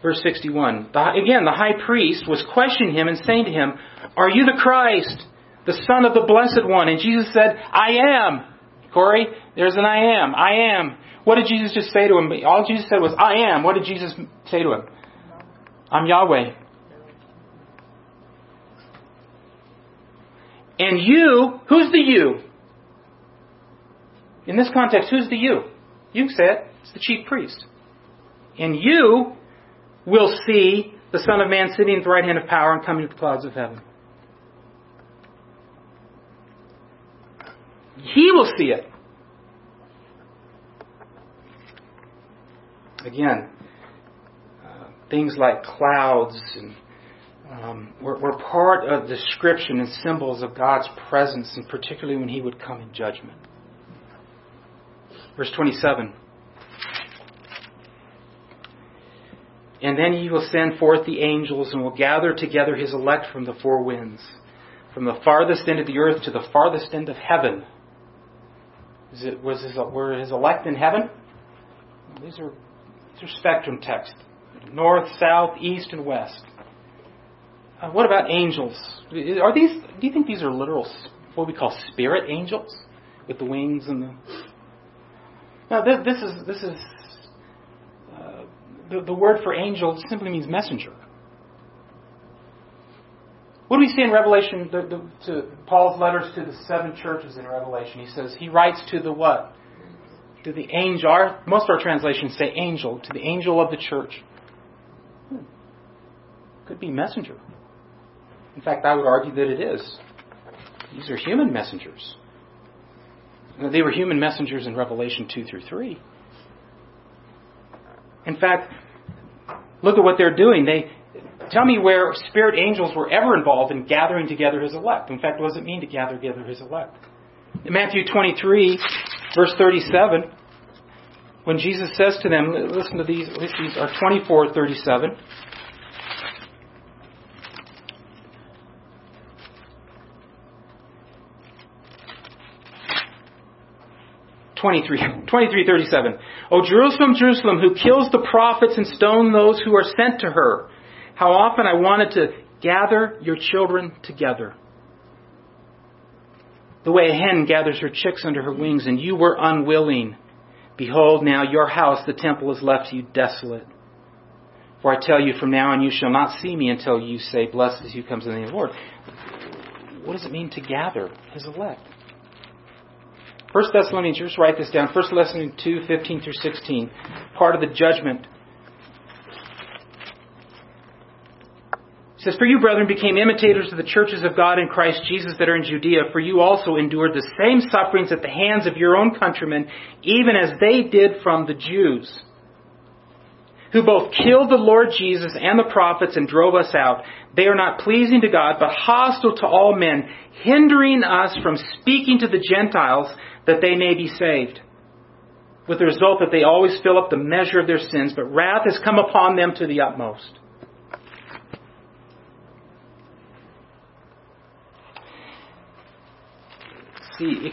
[SPEAKER 1] Verse 61. Again, the high priest was questioning him and saying to him, Are you the Christ? The Son of the Blessed One. And Jesus said, I am. Corey, there's an I am. I am. What did Jesus just say to him? All Jesus said was, I am. What did Jesus say to him? I'm Yahweh. And you, who's the you? In this context, who's the you? You say it. It's the chief priest. And you will see the Son of Man sitting at the right hand of power and coming with the clouds of heaven. He will see it. Again, uh, things like clouds and um, were, were part of the description and symbols of God's presence, and particularly when He would come in judgment. Verse 27. And then he will send forth the angels and will gather together his elect from the four winds, from the farthest end of the earth to the farthest end of heaven. Is it, was his, were his elect in heaven? These are, these are spectrum texts North, south, east, and west. Uh, what about angels? Are these? Do you think these are literal, what we call spirit angels, with the wings and the? Now this, this is this is uh, the, the word for angel simply means messenger. What do we see in Revelation, the, the, to Paul's letters to the seven churches in Revelation? He says, he writes to the what? To the angel. Our, most of our translations say angel, to the angel of the church. Hmm. Could be messenger. In fact, I would argue that it is. These are human messengers. They were human messengers in Revelation 2 through 3. In fact, look at what they're doing. They, Tell me where spirit angels were ever involved in gathering together his elect. In fact, what does it mean to gather together his elect? In Matthew 23, verse 37, when Jesus says to them, listen to these, these are 24, 37. 23, 23, 37. O Jerusalem, Jerusalem, who kills the prophets and stone those who are sent to her. How often I wanted to gather your children together. The way a hen gathers her chicks under her wings, and you were unwilling. Behold, now your house, the temple, is left to you desolate. For I tell you, from now on you shall not see me until you say, Blessed is he who comes in the name of the Lord. What does it mean to gather his elect? First Thessalonians, just write this down. First Thessalonians 2, 15 through 16. Part of the judgment He says, For you, brethren, became imitators of the churches of God in Christ Jesus that are in Judea, for you also endured the same sufferings at the hands of your own countrymen, even as they did from the Jews, who both killed the Lord Jesus and the prophets and drove us out. They are not pleasing to God, but hostile to all men, hindering us from speaking to the Gentiles that they may be saved. With the result that they always fill up the measure of their sins, but wrath has come upon them to the utmost. See,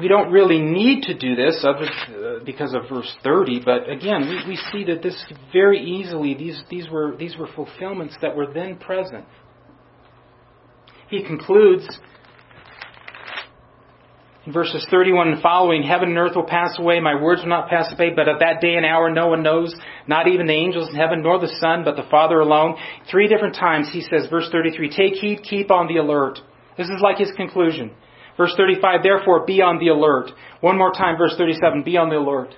[SPEAKER 1] we don't really need to do this other, uh, because of verse 30, but again, we, we see that this very easily, these, these, were, these were fulfillments that were then present. He concludes in verses 31 and following, Heaven and earth will pass away, my words will not pass away, but of that day and hour no one knows, not even the angels in heaven, nor the Son, but the Father alone. Three different times he says, verse 33, take heed, keep on the alert. This is like his conclusion. Verse 35, therefore be on the alert. One more time, verse 37, be on the alert.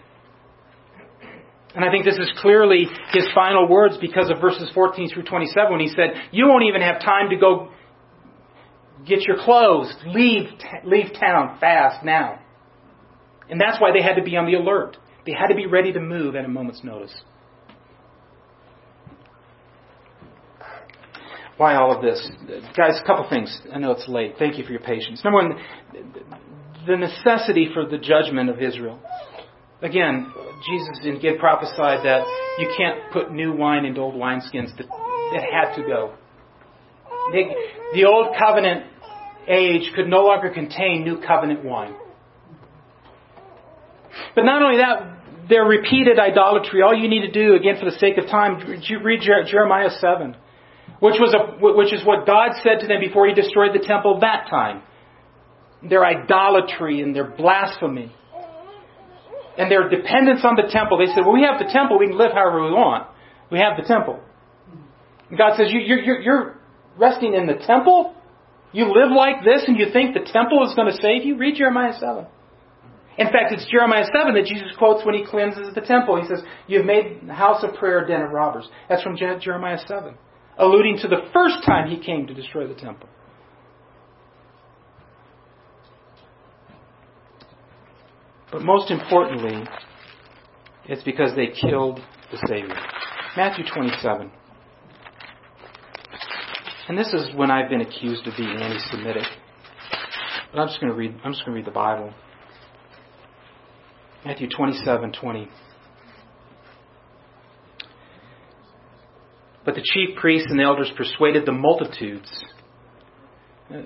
[SPEAKER 1] And I think this is clearly his final words because of verses 14 through 27 when he said, you won't even have time to go get your clothes, leave, leave town fast now. And that's why they had to be on the alert. They had to be ready to move at a moment's notice. Why all of this? Guys, a couple things. I know it's late. Thank you for your patience. Number one, the necessity for the judgment of Israel. Again, Jesus did prophesied that you can't put new wine into old wineskins. It had to go. The old covenant age could no longer contain new covenant wine. But not only that, their repeated idolatry, all you need to do, again for the sake of time, read Jeremiah 7 which, was a, which is what God said to them before He destroyed the temple that time. Their idolatry and their blasphemy and their dependence on the temple. They said, well, we have the temple, we can live however we want. We have the temple. And God says, you, you're, you're resting in the temple? You live like this and you think the temple is going to save you? Read Jeremiah 7. In fact, it's Jeremiah 7 that Jesus quotes when he cleanses the temple. He says, You've made the house of prayer a den of robbers. That's from Jeremiah 7 alluding to the first time he came to destroy the temple. But most importantly, it's because they killed the Savior. Matthew 27. And this is when I've been accused of being anti-Semitic. But I'm just going to read. I'm just going to read the Bible. Matthew 27, 20. But the chief priests and the elders persuaded the multitudes.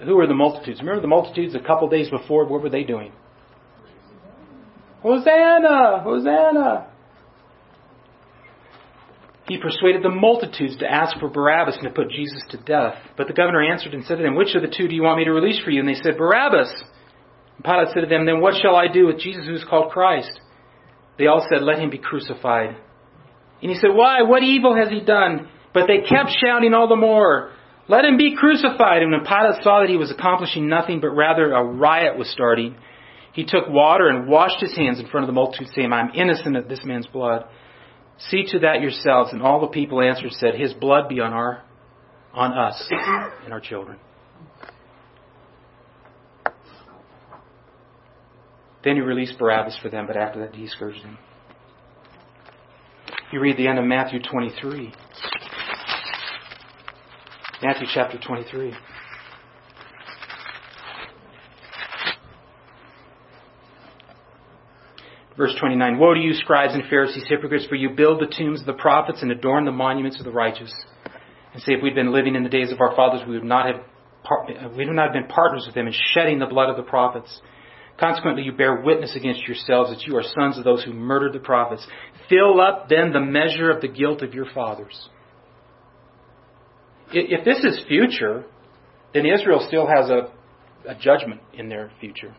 [SPEAKER 1] Who were the multitudes? Remember the multitudes a couple days before? What were they doing? Hosanna! Hosanna! He persuaded the multitudes to ask for Barabbas and to put Jesus to death. But the governor answered and said to them, Which of the two do you want me to release for you? And they said, Barabbas. And Pilate said to them, Then what shall I do with Jesus who is called Christ? They all said, Let him be crucified. And he said, Why? What evil has he done? But they kept shouting all the more, Let him be crucified. And when Pilate saw that he was accomplishing nothing, but rather a riot was starting, he took water and washed his hands in front of the multitude, saying, I am innocent of this man's blood. See to that yourselves. And all the people answered, said, His blood be on our on us and our children. Then he released Barabbas for them, but after that he scourged them. You read the end of Matthew 23. Matthew chapter 23. Verse 29 Woe to you, scribes and Pharisees, hypocrites, for you build the tombs of the prophets and adorn the monuments of the righteous. And say, if we'd been living in the days of our fathers, we would not have, we would not have been partners with them in shedding the blood of the prophets. Consequently, you bear witness against yourselves that you are sons of those who murdered the prophets. Fill up then the measure of the guilt of your fathers. If this is future, then Israel still has a, a judgment in their future.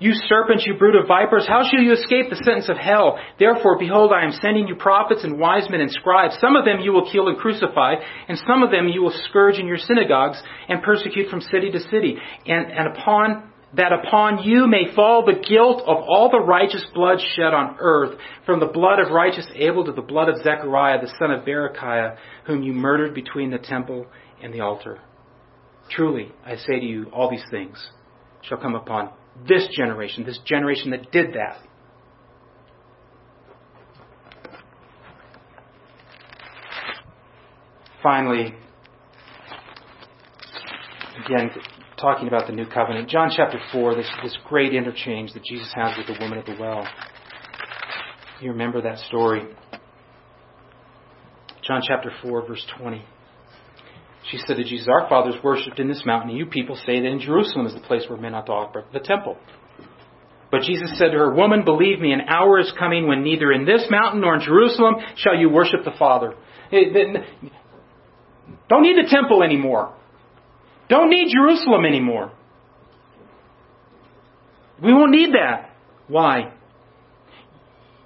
[SPEAKER 1] You serpents, you brood of vipers, how shall you escape the sentence of hell? Therefore, behold, I am sending you prophets and wise men and scribes. Some of them you will kill and crucify, and some of them you will scourge in your synagogues and persecute from city to city. And, and upon that upon you may fall the guilt of all the righteous blood shed on earth, from the blood of righteous Abel to the blood of Zechariah, the son of Berechiah, whom you murdered between the temple and the altar. Truly, I say to you, all these things shall come upon this generation, this generation that did that. Finally, again, talking about the new covenant. John chapter 4, this, this great interchange that Jesus has with the woman at the well. You remember that story. John chapter 4, verse 20. She said to Jesus, Our fathers worshipped in this mountain, and you people say that in Jerusalem is the place where men ought to offer the temple. But Jesus said to her, Woman, believe me, an hour is coming when neither in this mountain nor in Jerusalem shall you worship the Father. Don't need the temple anymore. Don't need Jerusalem anymore. We won't need that. Why?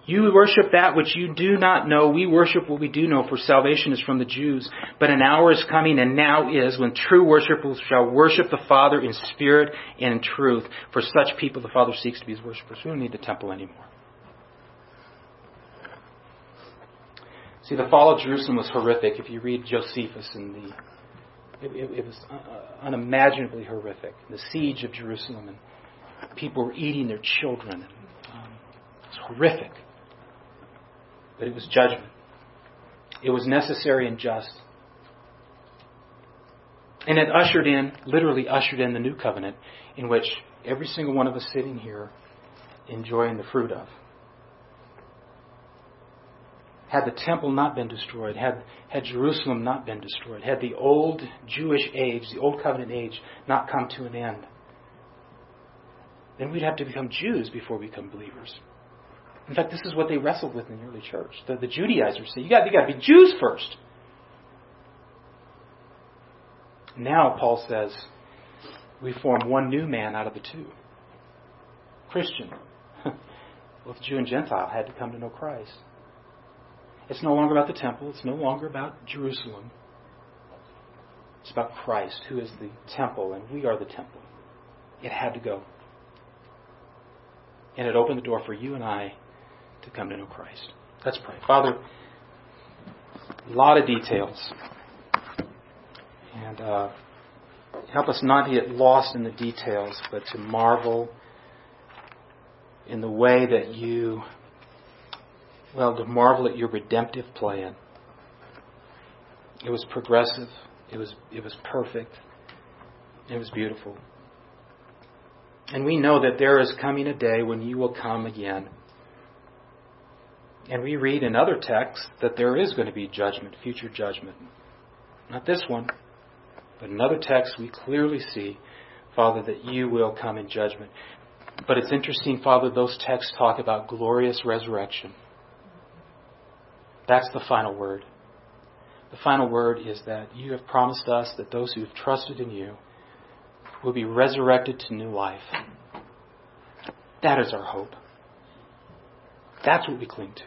[SPEAKER 1] You worship that which you do not know. We worship what we do know, for salvation is from the Jews. But an hour is coming, and now is, when true worshippers shall worship the Father in spirit and in truth. For such people the Father seeks to be his worshippers. We don't need the temple anymore. See, the fall of Jerusalem was horrific. If you read Josephus and the it, it, it was uh, unimaginably horrific. The siege of Jerusalem, and people were eating their children. Um, it was horrific. But it was judgment. It was necessary and just. And it ushered in, literally ushered in the new covenant in which every single one of us sitting here enjoying the fruit of had the temple not been destroyed, had, had Jerusalem not been destroyed, had the old Jewish age, the old covenant age, not come to an end, then we'd have to become Jews before we become believers. In fact, this is what they wrestled with in the early church. The, the Judaizers say, you got, you got to be Jews first. Now, Paul says, we form one new man out of the two. Christian. Both Jew and Gentile had to come to know Christ. It's no longer about the temple. It's no longer about Jerusalem. It's about Christ, who is the temple, and we are the temple. It had to go. And it opened the door for you and I to come to know Christ. Let's pray. Father, a lot of details. And uh, help us not to get lost in the details, but to marvel in the way that you well, to marvel at your redemptive plan. It was progressive. It was, it was perfect. It was beautiful. And we know that there is coming a day when you will come again. And we read in other texts that there is going to be judgment, future judgment. Not this one, but in other texts we clearly see, Father, that you will come in judgment. But it's interesting, Father, those texts talk about glorious resurrection. That's the final word. The final word is that you have promised us that those who have trusted in you will be resurrected to new life. That is our hope. That's what we cling to.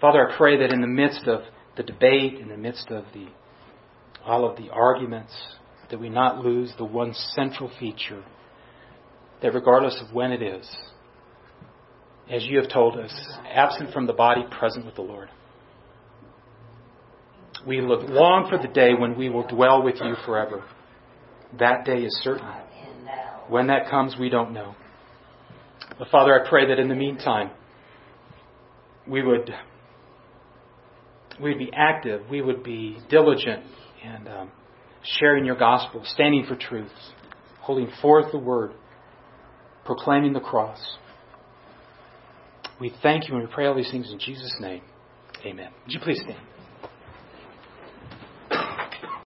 [SPEAKER 1] Father, I pray that in the midst of the debate, in the midst of the all of the arguments, that we not lose the one central feature that regardless of when it is, as you have told us, absent from the body, present with the Lord. We look long for the day when we will dwell with you forever. That day is certain. When that comes, we don't know. But Father, I pray that in the meantime, we would we'd be active, we would be diligent and um, sharing your gospel, standing for truth, holding forth the word, proclaiming the cross. We thank you and we pray all these things in Jesus' name. Amen. Would you please stand?